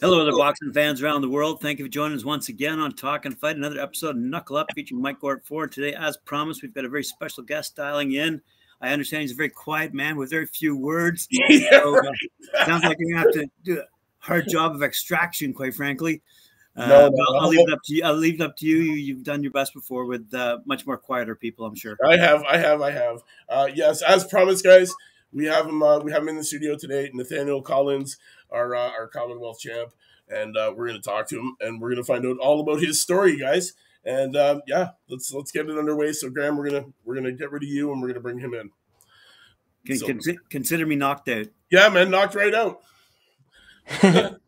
Hello, other boxing fans around the world. Thank you for joining us once again on Talk and Fight, another episode of Knuckle Up featuring Mike Gort Ford. Today, as promised, we've got a very special guest dialing in. I understand he's a very quiet man with very few words. So, uh, sounds like you're going to have to do a hard job of extraction, quite frankly. Uh, no, no, I'll, I'll, leave it up to you. I'll leave it up to you. you have done your best before with uh, much more quieter people, I'm sure. I have, I have, I have. Uh, yes, as promised, guys, we have him. Uh, we have him in the studio today. Nathaniel Collins, our uh, our Commonwealth champ and uh, we're going to talk to him and we're going to find out all about his story, guys. And um, yeah, let's let's get it underway. So Graham, we're gonna we're gonna get rid of you and we're gonna bring him in. Can, so, consider me knocked out. Yeah, man, knocked right out.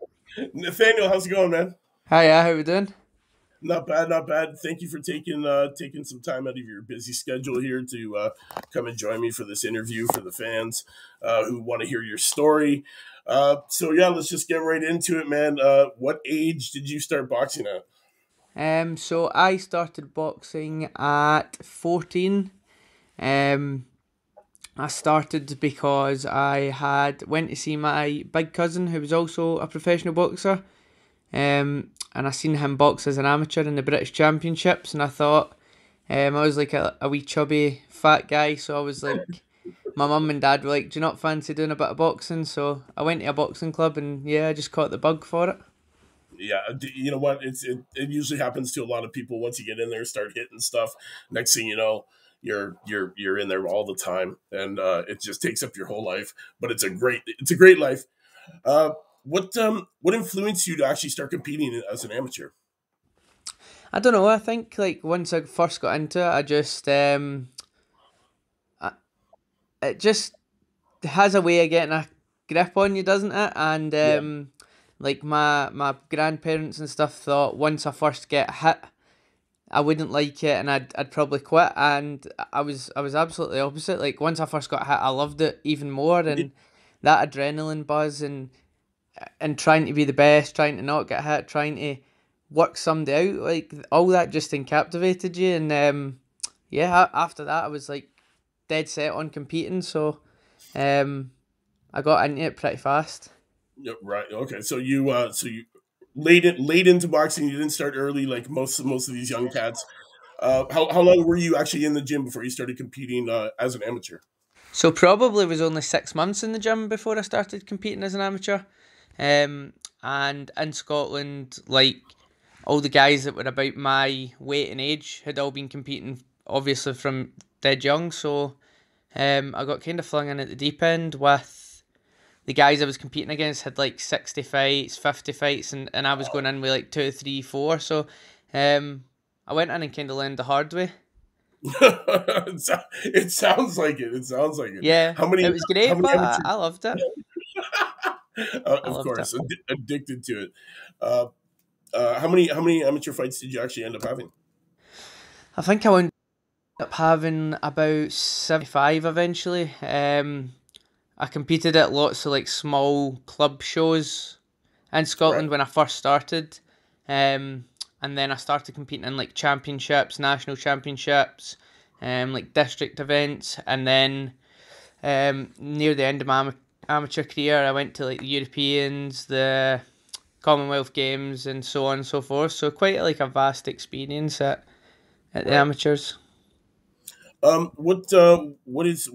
Nathaniel, how's it going, man? Hi, yeah, how you doing? Not bad, not bad. Thank you for taking uh, taking some time out of your busy schedule here to uh, come and join me for this interview for the fans uh, who want to hear your story. Uh, so yeah, let's just get right into it, man. Uh, what age did you start boxing at? Um, so I started boxing at fourteen. Um, I started because I had went to see my big cousin who was also a professional boxer. Um, and I seen him box as an amateur in the British Championships, and I thought, um, I was like a, a wee chubby fat guy, so I was like, my mum and dad were like, "Do you not fancy doing a bit of boxing?" So I went to a boxing club, and yeah, I just caught the bug for it. Yeah, you know what? It's it, it usually happens to a lot of people once you get in there, start hitting stuff. Next thing you know, you're you're you're in there all the time, and uh, it just takes up your whole life. But it's a great it's a great life. Uh, what um what influenced you to actually start competing as an amateur? I don't know. I think like once I first got into it, I just um it just has a way of getting a grip on you, doesn't it? And um, yeah. like my my grandparents and stuff thought once I first get hit, I wouldn't like it and I'd I'd probably quit. And I was I was absolutely opposite. Like once I first got hit, I loved it even more, and that adrenaline buzz and and trying to be the best, trying to not get hit, trying to work somebody out, like all that just encaptivated you. And um, yeah, after that, I was like dead set on competing, so um, I got into it pretty fast. Yep, right. Okay, so you uh, so you late in, late into boxing. You didn't start early like most most of these young cats. Uh, how how long were you actually in the gym before you started competing uh, as an amateur? So probably was only six months in the gym before I started competing as an amateur. Um, and in Scotland, like all the guys that were about my weight and age had all been competing, obviously from dead young. So um, I got kind of flung in at the deep end with the guys I was competing against had like 60 fights, 50 fights, and, and I was going in with like two, three, four. So um, I went in and kind of learned the hard way. it sounds like it. It sounds like it. Yeah. How many? It was great, but I, I, loved it. uh, of course, ad- addicted to it. Uh, uh, how many? How many amateur fights did you actually end up having? I think I went up having about 75 eventually. Um, I competed at lots of like small club shows in Scotland right. when I first started. Um, and then I started competing in like championships, national championships, um, like district events. And then um, near the end of my amateur career, I went to like the Europeans, the Commonwealth Games, and so on and so forth. So quite like a vast experience at, at the amateurs. Um, what uh, what is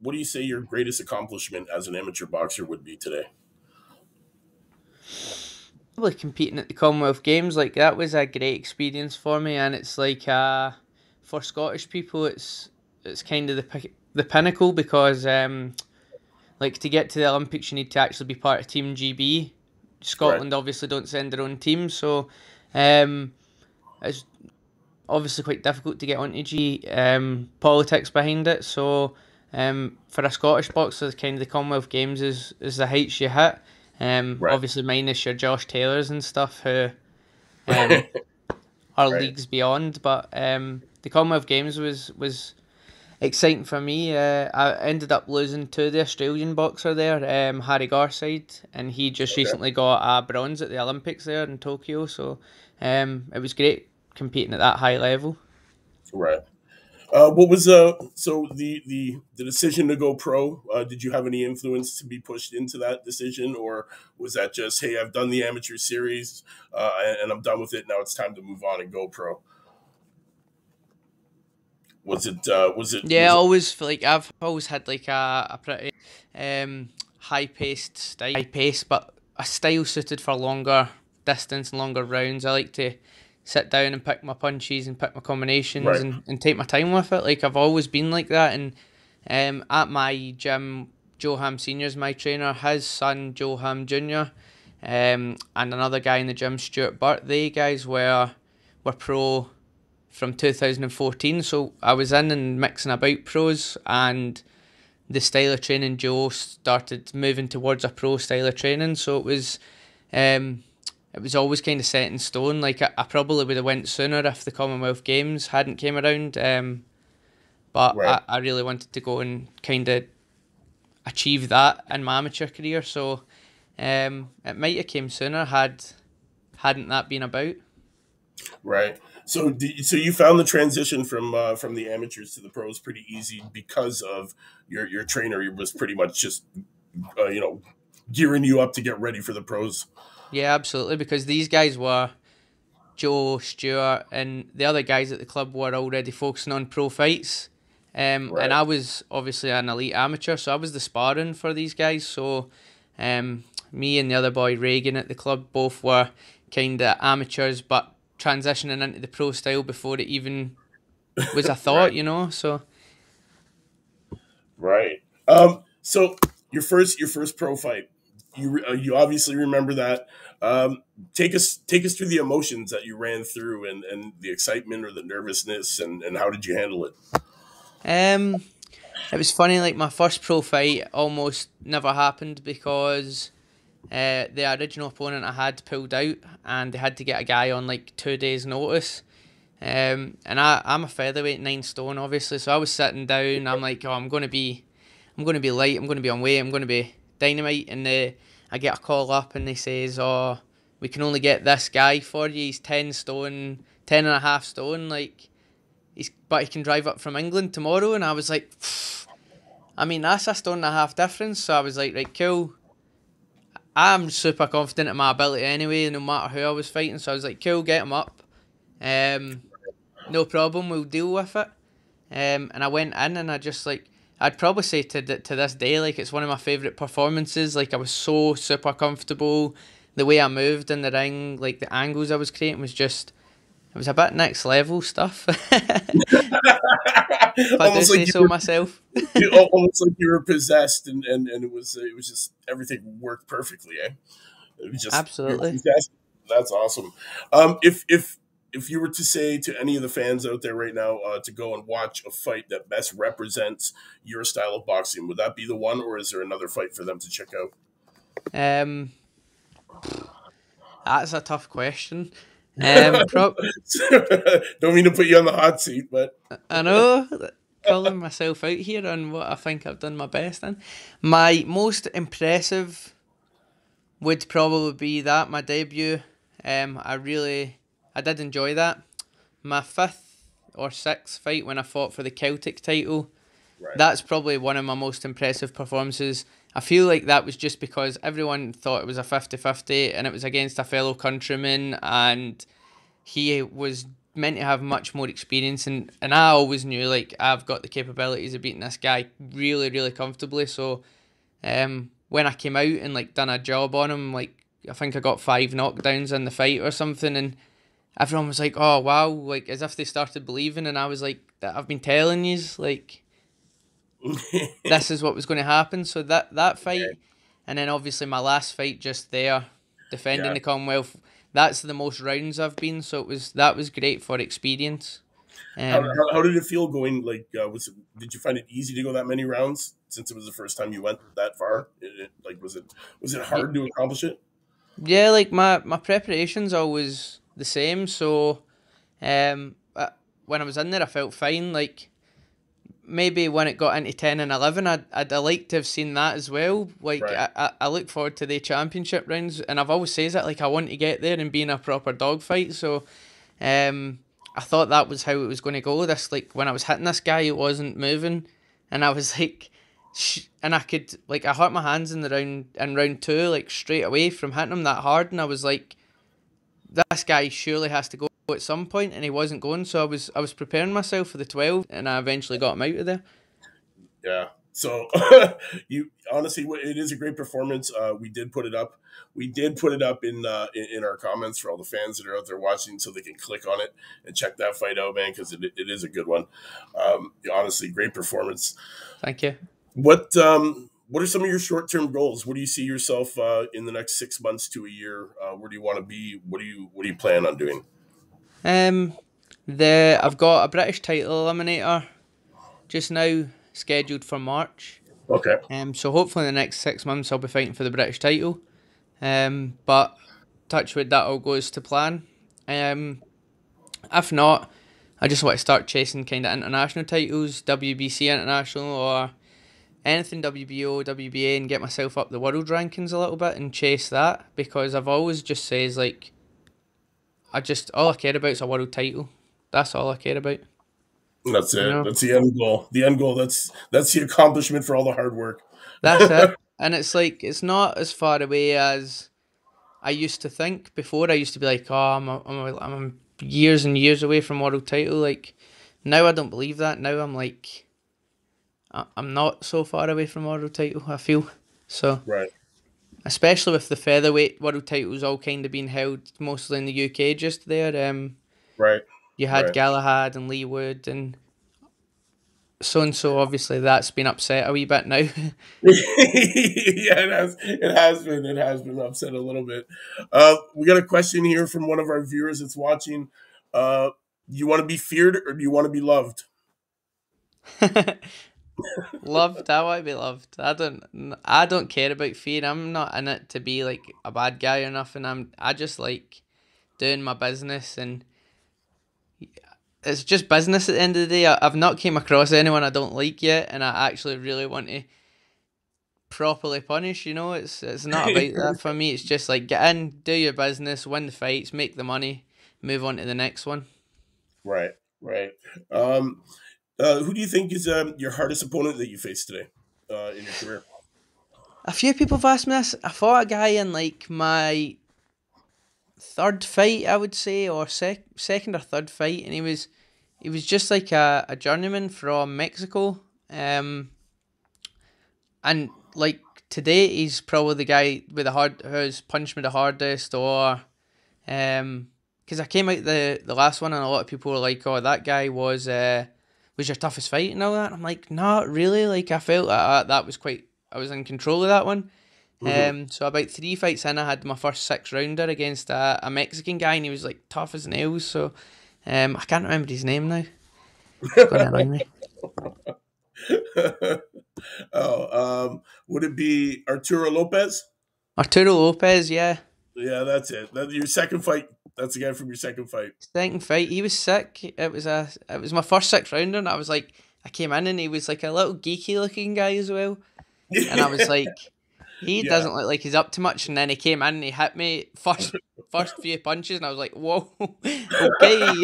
what do you say your greatest accomplishment as an amateur boxer would be today? Probably competing at the Commonwealth Games, like that was a great experience for me, and it's like uh, for Scottish people, it's it's kind of the the pinnacle because um, like to get to the Olympics, you need to actually be part of Team GB. Scotland right. obviously don't send their own team, so um, it's obviously quite difficult to get onto G um, politics behind it. So um, for a Scottish boxer, kind of the Commonwealth Games is, is the heights you hit. Um, right. Obviously, minus your Josh Taylors and stuff who um, are right. leagues beyond. But um, the Commonwealth Games was was exciting for me. Uh, I ended up losing to the Australian boxer there, um, Harry Garside, and he just okay. recently got a bronze at the Olympics there in Tokyo. So um, it was great competing at that high level. Right. Uh, what was uh so the the the decision to go pro? Uh, did you have any influence to be pushed into that decision, or was that just hey, I've done the amateur series uh, and I'm done with it. Now it's time to move on and go pro. Was it? Uh, was it? Yeah, was always feel like I've always had like a, a pretty um, high paced style, high pace, but a style suited for longer distance and longer rounds. I like to sit down and pick my punches and pick my combinations Right. and, and take my time with it. Like I've always been like that. And um, at my gym, Joe Ham Senior is my trainer. His son Joe Ham Junior, um, and another guy in the gym, Stuart Burt. They guys were were pro from 2014. So I was in and mixing about pros and the style of training Joe started moving towards a pro style of training. So it was um it was always kind of set in stone. Like I, I probably would have went sooner if the Commonwealth Games hadn't came around. Um but Right. I, I really wanted to go and kind of achieve that in my amateur career. So um it might have came sooner had hadn't that been about. Right. So, so you found the transition from uh, from the amateurs to the pros pretty easy because of your your trainer was pretty much just uh, you know gearing you up to get ready for the pros. Yeah, absolutely. Because these guys were Joe, Stewart, and the other guys at the club were already focusing on pro fights. Um, Right. And I was obviously an elite amateur, so I was the sparring for these guys. So um, me and the other boy, Reagan, at the club, both were kind of amateurs, but transitioning into the pro style before it even was a thought, Right. you know? So Right. Um. So your first your first pro fight, you uh, you obviously remember that. Um. Take us take us through the emotions that you ran through and and the excitement or the nervousness and and how did you handle it? Um, it was funny. Like my first pro fight almost never happened because uh, the original opponent I had pulled out, and they had to get a guy on like two days' notice. Um, and I I'm a featherweight, nine stone, obviously. So I was sitting down. I'm like, oh, I'm gonna be, I'm gonna be light. I'm gonna be on weight. I'm gonna be dynamite. And uh, I get a call up, and they says, oh, we can only get this guy for you. He's ten stone, ten and a half stone. Like he's but he can drive up from England tomorrow and I was like I mean that's a stone and a half difference so I was like right cool I'm super confident in my ability anyway no matter who I was fighting so I was like cool get him up. Um no problem we'll deal with it. Um and I went in and I just like I'd probably say to to this day like it's one of my favorite performances. Like I was so super comfortable. The way I moved in the ring like the angles I was creating was just it was a bit next level stuff. if I do almost say like you so were, myself. you- almost like you were possessed and, and and it was it was just everything worked perfectly. Eh? It was just Absolutely. That's awesome. Um, if if if you were to say to any of the fans out there right now uh, to go and watch a fight that best represents your style of boxing, would that be the one, or is there another fight for them to check out? Um, that's a tough question. Um, pro- Don't mean to put you on the hot seat, but I know calling myself out here on what I think I've done my best in. My most impressive would probably be that my debut. Um, I really, I did enjoy that. My fifth or sixth fight when I fought for the Celtic title. Right. That's probably one of my most impressive performances. I feel like that was just because everyone thought it was a 50-50 and it was against a fellow countryman and he was meant to have much more experience and, and I always knew like I've got the capabilities of beating this guy really, really comfortably. So um when I came out and like done a job on him, like I think I got five knockdowns in the fight or something and everyone was like, Oh wow, like as if they started believing and I was like that I've been telling you like this is what was going to happen. So that that fight, Okay. and then obviously my last fight just there, defending Yeah. the Commonwealth. That's the most rounds I've been. So it was that was great for experience. how, Um, how, how did it feel going? Like, uh, was it? Did you find it easy to go that many rounds since it was the first time you went that far? It, it- like, was it was it hard to accomplish it? yeah, like my my preparation's always the same. So, um, uh, when I was in there, I felt fine. Like. Maybe when it got into ten and eleven, I'd I'd like to have seen that as well. Like Right. I, I, I look forward to the championship rounds, and I've always says that like I want to get there and be in a proper dogfight. So, um, I thought that was how it was going to go. This like when I was hitting this guy, it wasn't moving, and I was like, sh- and I could like I hurt my hands in the round in round two like straight away from hitting him that hard, and I was like, this guy surely has to go at some point, and he wasn't going. So I was I was preparing myself for the twelve, and I eventually got him out of there. Yeah. So you honestly, it is a great performance. Uh, we did put it up. We did put it up in, uh, in, in our comments for all the fans that are out there watching, so they can click on it and check that fight out, man, because it, it is a good one. Um, honestly, great performance. Thank you. What um, what are some of your short term goals? Where do you see yourself uh, in the next six months to a year? Uh, where do you want to be? What do you what do you plan on doing? Um, the I've got a British title eliminator just now scheduled for March. Okay. Um, so hopefully in the next six months I'll be fighting for the British title. Um, but touch wood that all goes to plan. Um, if not, I just want to start chasing kind of international titles, WBC international or anything WBO, WBA, and get myself up the world rankings a little bit and chase that because I've always just says like, I just all I care about is a world title. That's all I care about. That's it. You know? That's the end goal. The end goal. That's that's the accomplishment for all the hard work. That's it. And it's like it's not as far away as I used to think before. I used to be like, oh, I'm a, I'm, a, I'm years and years away from world title. Like now, I don't believe that. Now I'm like, I'm not so far away from world title. I feel so. Right. Especially with the featherweight world titles all kind of being held mostly in the UK just there. Um, right. You had right. Galahad and Leigh Wood and so and so obviously that's been upset a wee bit now. yeah, it has. It has been. It has been upset a little bit. Uh, we got a question here from one of our viewers that's watching. Uh, you want to be feared or do you want to be loved? loved. I want to be loved. I don't. I don't care about fear. I'm not in it to be like a bad guy or nothing. I'm. I just like doing my business and it's just business at the end of the day. I, have not came across anyone I don't like yet, and I actually really want to properly punish. You know, it's it's not about that for me. It's just like get in, do your business, win the fights, make the money, move on to the next one. Right, right. Um, uh, who do you think is um, your hardest opponent that you faced today uh, in your career? A few people have asked me this. I fought a guy in like my third fight, I would say, or sec- second or third fight, and he was he was just like a, a journeyman from Mexico. Um, and like today, he's probably the guy with the hard who's punched me the hardest, or um, because I came out the the last one, and a lot of people were like, "Oh, that guy was uh was your toughest fight and all that." And I'm like, not really. Like I felt that that was quite. I was in control of that one. Mm-hmm. Um, so about three fights in, I had my first six rounder against a, a Mexican guy, and he was like tough as nails. So, um, I can't remember his name now. Oh, um, would it be Arturo Lopez? Arturo Lopez, yeah. Yeah, that's it. That, your second fight. That's the guy from your second fight. Second fight. He was sick. It was a. It was my first six rounder, and I was like, I came in, and he was like a little geeky looking guy as well, and I was like. He yeah. doesn't look like he's up to much, and then he came in and he hit me first first few punches, and I was like, "Whoa, okay."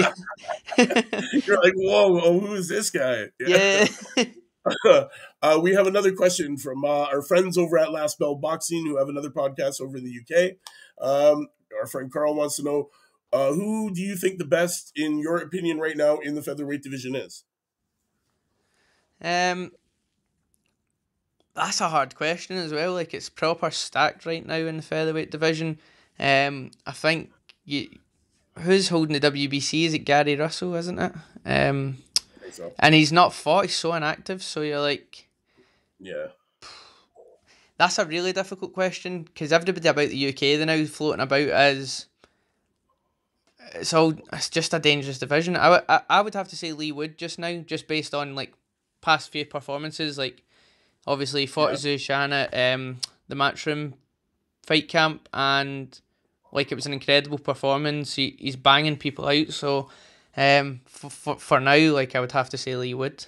You're like, "Whoa, oh, who is this guy?" Yeah. yeah. uh, we have another question from uh, our friends over at Last Bell Boxing, who have another podcast over in the UK. Um, our friend Carl wants to know uh, who do you think the best, in your opinion, right now in the featherweight division is? Um, that's a hard question as well. Like it's proper stacked right now in the featherweight division. Um, I think you, who's holding the WBC? Is it Gary Russell? Isn't it? Um, so. and he's not fought. He's so inactive. So you're like, yeah. That's a really difficult question because everybody about the UK they're now floating about as it's all it's just a dangerous division. I, I, I would have to say Leigh Wood just now, just based on like past few performances. Like Obviously, fought yeah. Xu Can at um, the Matchroom fight camp, and like it was an incredible performance. He, he's banging people out. So, um, for, for, for now, like I would have to say Leigh Wood.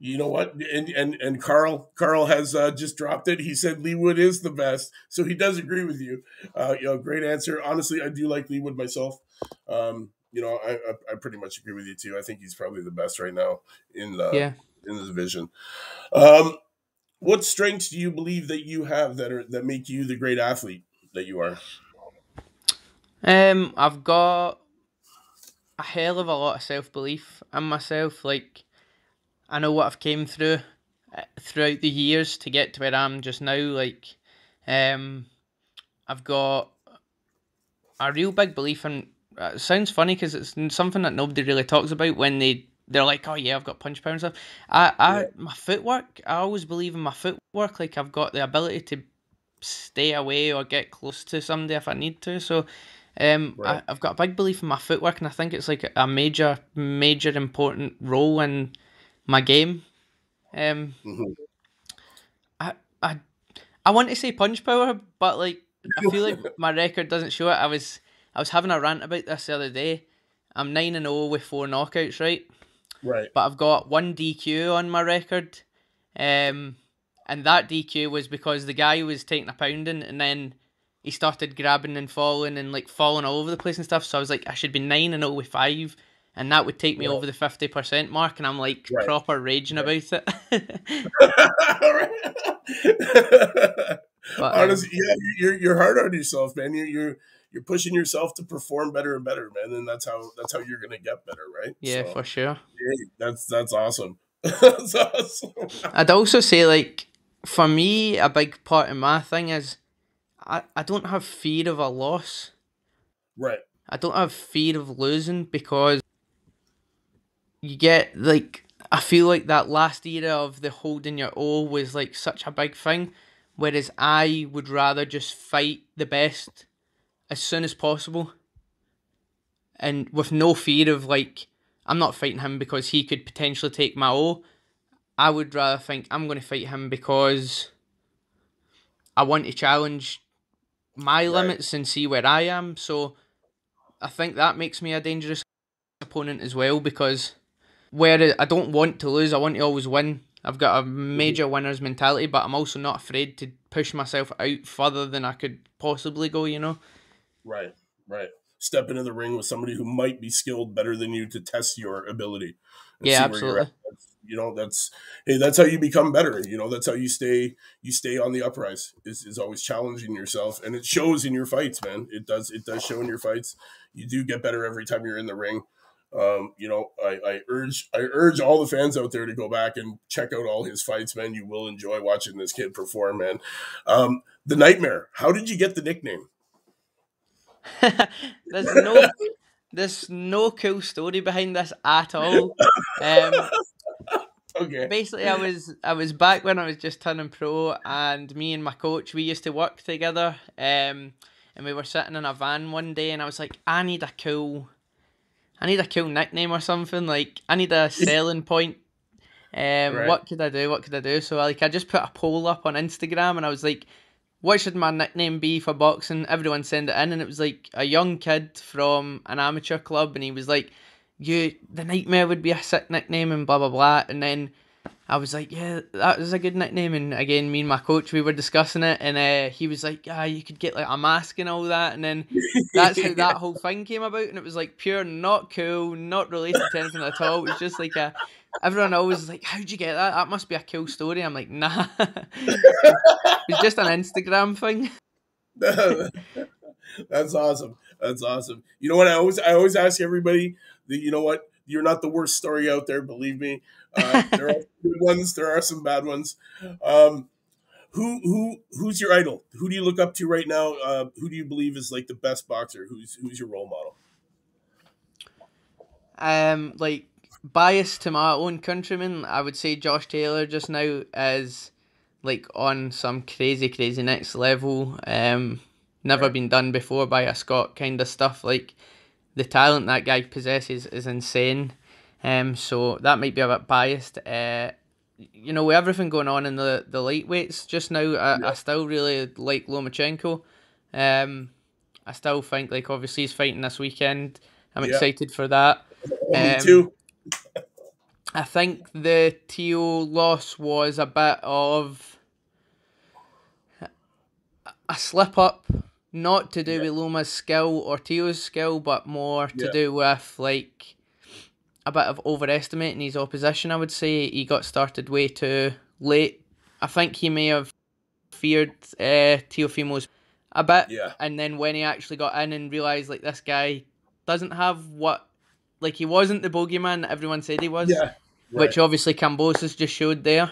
You know what? And and and Carl Carl has uh, just dropped it. He said Leigh Wood is the best, so he does agree with you. Uh, you know, great answer. Honestly, I do like Leigh Wood myself. Um, you know, I, I, I pretty much agree with you too. I think he's probably the best right now in the Yeah. in the division. Um, what strengths do you believe that you have that are that make you the great athlete that you are? Um, I've got a hell of a lot of self belief in myself. Like, I know what I've came through uh, throughout the years to get to where I am just now. Like, um, I've got a real big belief in. Uh, it sounds funny because it's something that nobody really talks about when they they're like, oh yeah, I've got punch power and stuff. I, I Yeah. my footwork. I always believe in my footwork. Like I've got the ability to stay away or get close to somebody if I need to. So, um, Right. I, I've got a big belief in my footwork, and I think it's like a major, major important role in my game. Um, Mhm. I, I, I want to say punch power, but like I feel like my record doesn't show it. I was, I was having a rant about this the other day. I'm nine and zero with four knockouts, right? Right. but I've got one DQ on my record. Um, and that DQ was because the guy was taking a pounding and then he started grabbing and falling and like falling all over the place and stuff. So I was like, I should be nine and 0 with five, and that would take me Right. over the fifty percent mark. And I'm like Right. proper raging about it. But, um, Honestly, yeah, you're you're hard on yourself, man. You're you're you're pushing yourself to perform better and better, man. And that's how that's how you're gonna get better, right? yeah, So, for sure. yeah, that's that's awesome. that's awesome. I'd also say like for me, a big part of my thing is I, I don't have fear of a loss. Right. I don't have fear of losing because you get like I feel like that last era of the holding your O was like such a big thing, whereas I would rather just fight the best as soon as possible, and with no fear of like I'm not fighting him because he could potentially take my O. I would rather think I'm going to fight him because I want to challenge my Right. limits and see where I am. So I think that makes me a dangerous opponent as well because where I don't want to lose, I want to always win. I've got a major mm-hmm. winner's mentality, but I'm also not afraid to push myself out further than I could possibly go, you know? Right. Right. Step into the ring with somebody who might be skilled better than you to test your ability. Yeah, see where you're at. absolutely. That's- You know, that's hey, that's how you become better. You know, that's how you stay you stay on the uprise. Is is always challenging yourself, and it shows in your fights, man. It does it does show in your fights. You do get better every time you're in the ring. Um, you know, I, I urge I urge all the fans out there to go back and check out all his fights, man. You will enjoy watching this kid perform, man. Um, the Nightmare. How did you get the nickname? there's no there's no cool story behind this at all. Um, Okay. basically I was I was back when I was just turning pro and me and my coach we used to work together um and we were sitting in a van one day and I was like I need a cool I need a cool nickname or something like I need a selling point. Um Right. what could I do what could I do? So like I just put a poll up on Instagram and I was like what should my nickname be for boxing? Everyone send it in and it was like a young kid from an amateur club and he was like you the nightmare would be a sick nickname and blah blah blah. And then I was like yeah that was a good nickname and again me and my coach we were discussing it and uh, he was like ah you could get like a mask and all that and then that's how that whole thing came about and it was like pure not cool not related to anything at all it was just like a everyone always was like how'd you get that that must be a cool story I'm like nah it's just an Instagram thing That's awesome. That's awesome. You know what? I always I always ask everybody that you know what you're not the worst story out there. Believe me, uh, there are some good ones. There are some bad ones. Um, who who who's your idol? Who do you look up to right now? Uh, who do you believe is like the best boxer? Who's who's your role model? um like biased to my own countrymen i would say josh taylor just now is like on some crazy crazy next level um never been done before by a scot kind of stuff like the talent that guy possesses is insane um so that might be a bit biased uh you know with everything going on in the the lightweights just now i, I still really like lomachenko um i still think like obviously he's fighting this weekend i'm Yeah. excited for that me Um, too. I think the Teo loss was a bit of a slip up not to do Yeah. with Loma's skill or Teo's skill, but more to do with like a bit of overestimating his opposition. I would say he got started way too late. I think he may have feared uh, Teofimo's a bit, Yeah. and then when he actually got in and realized like this guy doesn't have what, like he wasn't the bogeyman that everyone said he was, Yeah. which obviously Kambosos just showed there.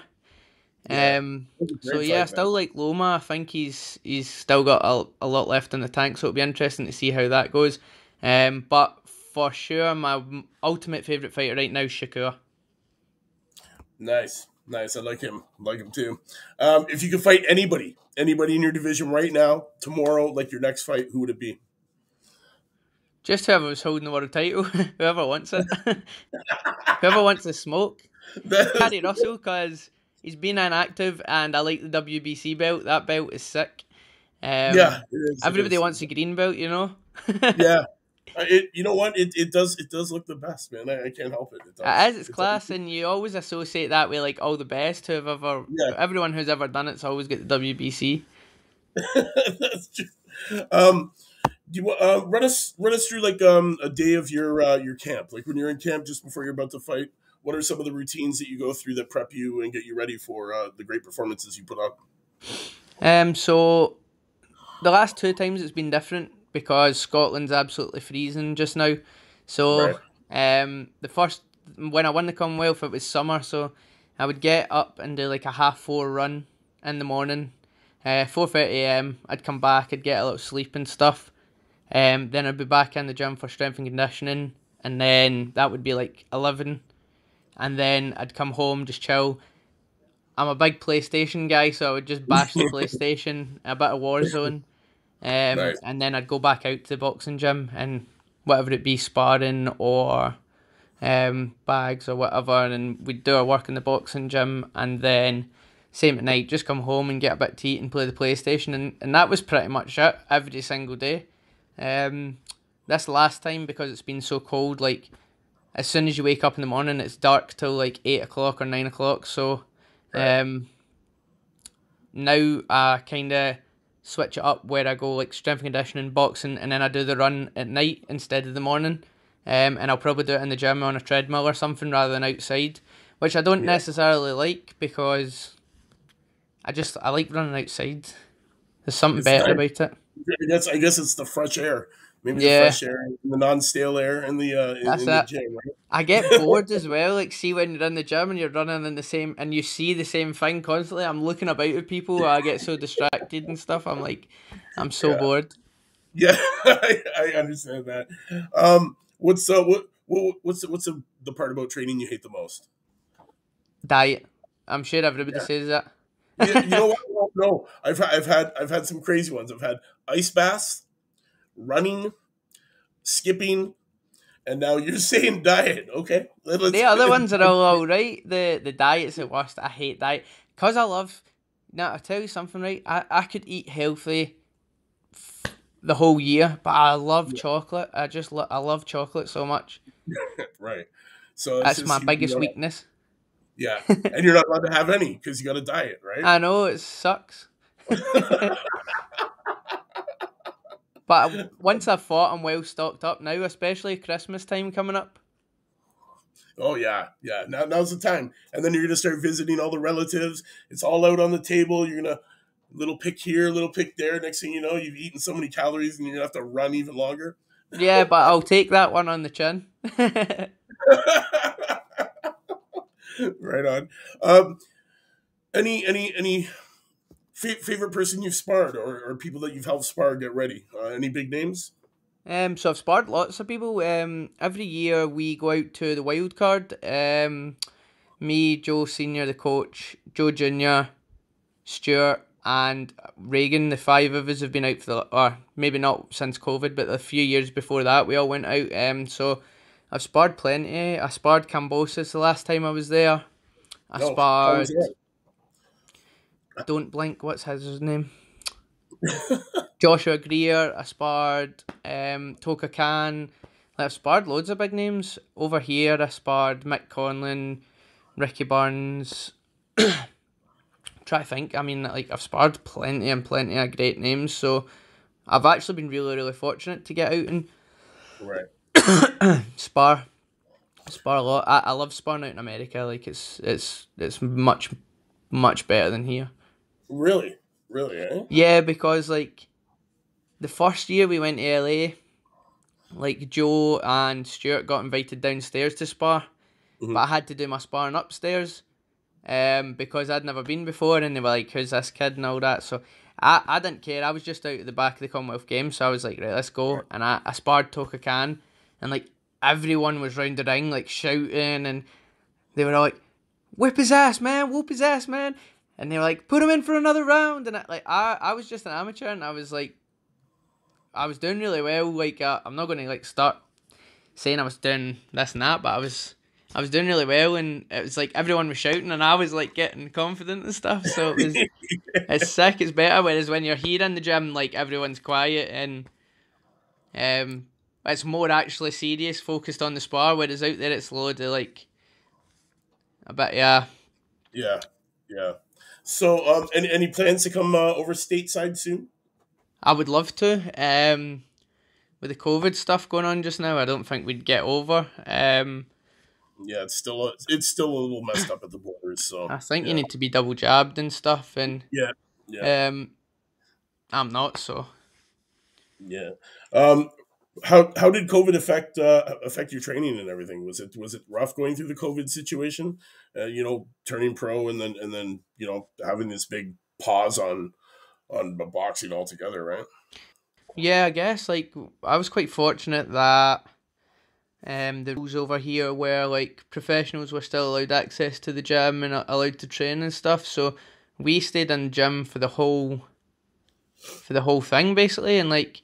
Yeah. Um, It was a so yeah, fight, still man. like Loma. I think he's he's still got a, a lot left in the tank, so it'll be interesting to see how that goes. Um, but for sure, my ultimate favorite fighter right now is Shakur. Nice, nice. I like him. like him too. Um, if you could fight anybody, anybody in your division right now, tomorrow, like your next fight, who would it be? Just whoever was holding the world title, whoever wants it, whoever wants the smoke. Paddy Russell, because he's been inactive, and I like the WBC belt. That belt is sick. Um, yeah, is, everybody wants a green belt, you know. Yeah, it. You know what? It, it does. It does look the best, man. I, I can't help it. It, does. It is. It's It class, and you always associate that with like all the best who've ever. Yeah. Everyone who's ever done it's always got the WBC. That's true. Um, do you uh, run us run us through like um a day of your uh, your camp? Like when you're in camp just before you're about to fight. What are some of the routines that you go through that prep you and get you ready for uh, the great performances you put on? Um. So, the last two times it's been different because Scotland's absolutely freezing just now. So, um, the first when I won the Commonwealth, it was summer, so I would get up and do like a half four run in the morning. Uh, four thirty a.m. I'd come back, I'd get a little sleep and stuff. Um, then I'd be back in the gym for strength and conditioning, and then that would be like eleven, and then I'd come home just chill. I'm a big PlayStation guy, so I would just bash the PlayStation, a bit of Warzone, um, Nice. and then I'd go back out to the boxing gym and whatever it be, sparring or um, bags or whatever, and we'd do our work in the boxing gym, and then same at night, just come home and get a bit to eat and play the PlayStation, and, and that was pretty much it every single day. Um, this last time because it's been so cold, like as soon as you wake up in the morning, it's dark till like eight o'clock or nine o'clock. So, Right. um, now I kind of switch it up where I go like strength and conditioning, boxing, and then I do the run at night instead of the morning. Um, and I'll probably do it in the gym on a treadmill or something rather than outside, which I don't Yeah. necessarily like because I just I like running outside. There's something It's better nice. about it. I guess I guess it's the fresh air, maybe Yeah. the fresh air, and the non-stale air in the uh, in, That's in the gym. Right? I get bored as well. Like, see when you're in the gym and you're running in the same, and you see the same thing constantly. I'm looking about at people. I get so distracted and stuff. I'm like, I'm so Yeah. bored. Yeah, I, I understand that. Um, what's uh, what, what what's the, what's the, the part about training you hate the most? Diet. I'm sure everybody Yeah. says that. You, you know what? No, no, I've I've had I've had some crazy ones. I've had ice baths, running, skipping, and now you're saying diet. Okay, Let- let's- The other ones are all alright. The the diet's the worst. I hate diet because I love. Now I tell you something, right? I I could eat healthy the whole year, but I love chocolate. I just lo- I love chocolate so much. right. So That's just my biggest you know, weakness. Yeah, and you're not allowed to have any because you got a diet, right? I know it sucks. But once I've fought, I'm well stocked up now, especially Christmas time coming up. Oh yeah, yeah. Now now's the time, and then you're gonna start visiting all the relatives. It's all out on the table. You're gonna little pick here, little pick there. Next thing you know, you've eaten so many calories, and you're gonna have to run even longer. Yeah, but I'll take that one on the chin. right on. Um, any any any fa- favorite person you've sparred, or, or people that you've helped spar get ready? Uh, any big names? um, so I've sparred lots of people. Um, every year we go out to the wild card. Um, me, Joe Senior, the coach, Joe Junior, Stuart, and Reagan. The five of us have been out for the, or maybe not since COVID, but a few years before that we all went out. Um, so I've sparred plenty. I sparred Kambosos the last time I was there. I No, how sparred. Don't blink. What's his name? Joshua Greer. I sparred um, Toka Khan. Like, I've sparred loads of big names over here. I sparred Mick Conlan, Ricky Burns. Try to think. I mean, like I've sparred plenty and plenty of great names. So I've actually been really really fortunate to get out and right spar spar a lot. I, I love sparring out in America. Like it's it's it's much much better than here. Really, really, eh? Yeah, because like the first year we went to LA, like Joe and Stuart got invited downstairs to spar, mm-hmm. but I had to do my sparring upstairs, um, because I'd never been before, and they were like, "Who's this kid?" and all that. So I, I didn't care. I was just out at the back of the Commonwealth Games, so I was like, "Right, let's go." And I, I sparred Toka Kahn, and like everyone was round the ring, like shouting, and they were all like, "Whip his ass, man! Whoop his ass, man!" And they were like, "Put him in for another round." And I, like I, I was just an amateur, and I was like, I was doing really well. Like uh, I'm not going to like start saying I was doing this and that, but I was I was doing really well, and it was like everyone was shouting, and I was like getting confident and stuff. So it was it's sick. It's better. Whereas when you're here in the gym, like everyone's quiet and um, it's more actually serious, focused on the spar. Whereas out there, it's loads of like a bit, yeah. Yeah, yeah. So, um, any any plans to come uh, over stateside soon? I would love to. Um, with the COVID stuff going on just now, I don't think we'd get over. Um, yeah, it's still a, it's still a little messed up at the borders. So I think yeah. you need to be double jabbed and stuff, and yeah, yeah. Um, I'm not so. Yeah. Um, how how did COVID affect uh, affect your training and everything? Was it was it rough going through the COVID situation? Uh, you know, turning pro and then and then you know having this big pause on on boxing altogether, right? Yeah, I guess like I was quite fortunate that um the rules over here where like professionals were still allowed access to the gym and allowed to train and stuff. So we stayed in gym for the whole for the whole thing basically, and like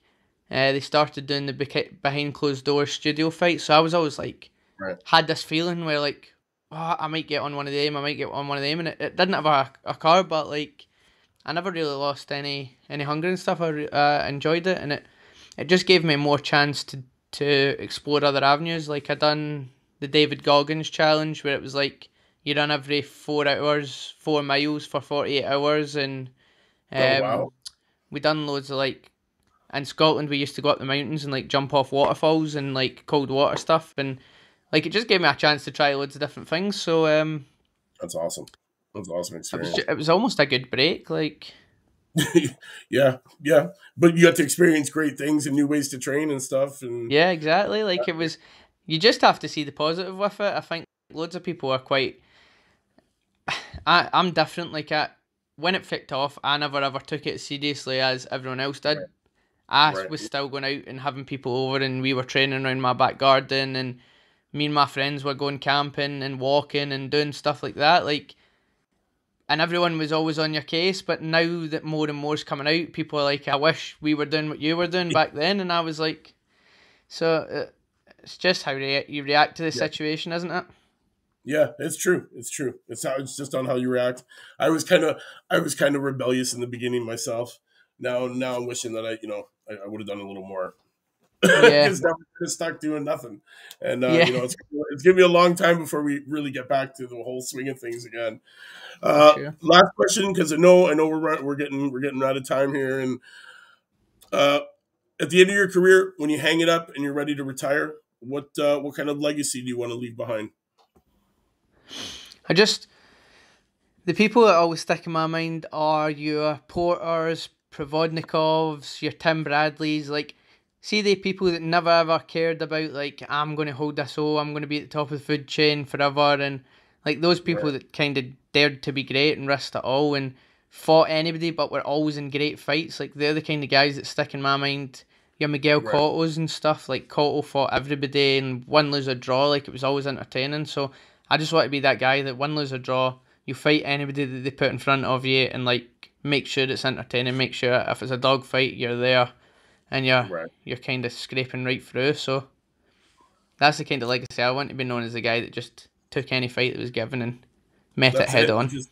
uh, they started doing the behind closed doors studio fights. So I was always like right. had this feeling where like oh, I might get on one of them, I might get on one of them, and it, it didn't have a, a car, but like I never really lost any any hunger and stuff. I uh, enjoyed it, and it it just gave me more chance to to explore other avenues. Like I done the David Goggins challenge, where it was like you run every four hours, four miles for forty eight hours, and um, oh, wow. We done loads of like in Scotland. We used to go up the mountains and like jump off waterfalls and like cold water stuff, and like it just gave me a chance to try loads of different things. So um, that's awesome. That's awesome experience. It was, it was almost a good break, like. yeah, yeah, but you got to experience great things and new ways to train and stuff. And yeah, exactly. Like it was, you just have to see the positive with it. I think loads of people are quite. I I'm different. Like I, when it kicked off, I never ever took it seriously as everyone else did. Right. I right. was still going out and having people over, and we were training around my back garden, and me and my friends were going camping and walking and doing stuff like that. Like and everyone was always on your case. But now that more and more is coming out, people are like, "I wish we were doing what you were doing back then." And I was like, "So uh, it's just how rea- you react to the yeah. situation, isn't it?" Yeah, it's true. It's true. It's how it's just on how you react. I was kind of I was kind of rebellious in the beginning myself. Now now I'm wishing that I you know I, I would have done a little more yeah. because now we're stuck doing nothing. And uh, yeah. you know, it's, it's gonna be a long time before we really get back to the whole swing of things again. Uh, sure. Last question, because I know I know we're we're getting we're getting out of time here, and uh, at the end of your career, when you hang it up and you're ready to retire, what uh, what kind of legacy do you want to leave behind? I just the people that always stick in my mind are your Porters, Provodnikovs, your Tim Bradleys, like see the people that never ever cared about like I'm going to hold this oh I'm going to be at the top of the food chain forever and like those people right. that kind of dared to be great and risked it all and fought anybody but were always in great fights like they're the kind of guys that stick in my mind your Miguel right. Cottos and stuff like Cotto fought everybody and win lose or draw like it was always entertaining so I just want to be that guy that win lose or draw you fight anybody that they put in front of you and like make sure it's entertaining make sure if it's a dog fight you're there and you're right. you're kind of scraping right through. So that's the kind of legacy I want to be known as the guy that just took any fight that was given and met that's it head it. on. Just,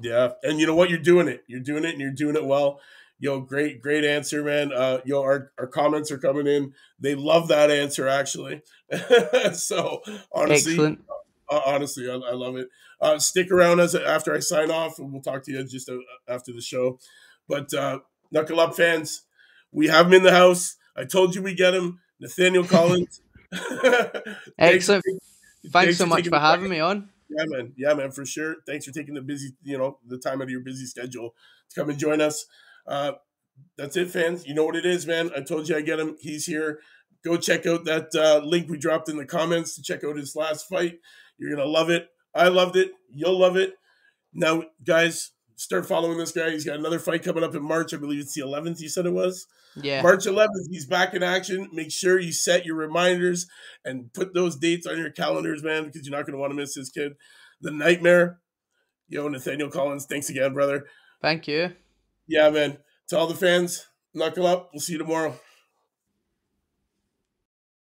yeah, and you know what? You're doing it. You're doing it, and you're doing it well. Yo, great, great answer, man. Uh, yo, our, our comments are coming in. They love that answer, actually. so honestly, Excellent. Uh, honestly, I, I, love it. Uh, stick around as after I sign off, and we'll talk to you just uh, after the show. But uh, knuckle up, fans We have him in the house. I told you we get him. Nathaniel Collins. Excellent. Thanks, thanks so much for having me on. Yeah, man. Yeah, man, for sure. Thanks for taking the busy, you know, the time out of your busy schedule to come and join us. Uh, that's it, fans. You know what it is, man. I told you I get him. He's here. Go check out that uh, link we dropped in the comments to check out his last fight. You're gonna love it. I loved it. You'll love it. Now, guys, start following this guy. He's got another fight coming up in March. I believe it's the 11th. You said it was. Yeah. March 11th. He's back in action. Make sure you set your reminders and put those dates on your calendars, man, because you're not going to want to miss this kid. The Nightmare. Yo, Nathaniel Collins. Thanks again, brother. Thank you. Yeah, man. To all the fans, knuckle up. We'll see you tomorrow.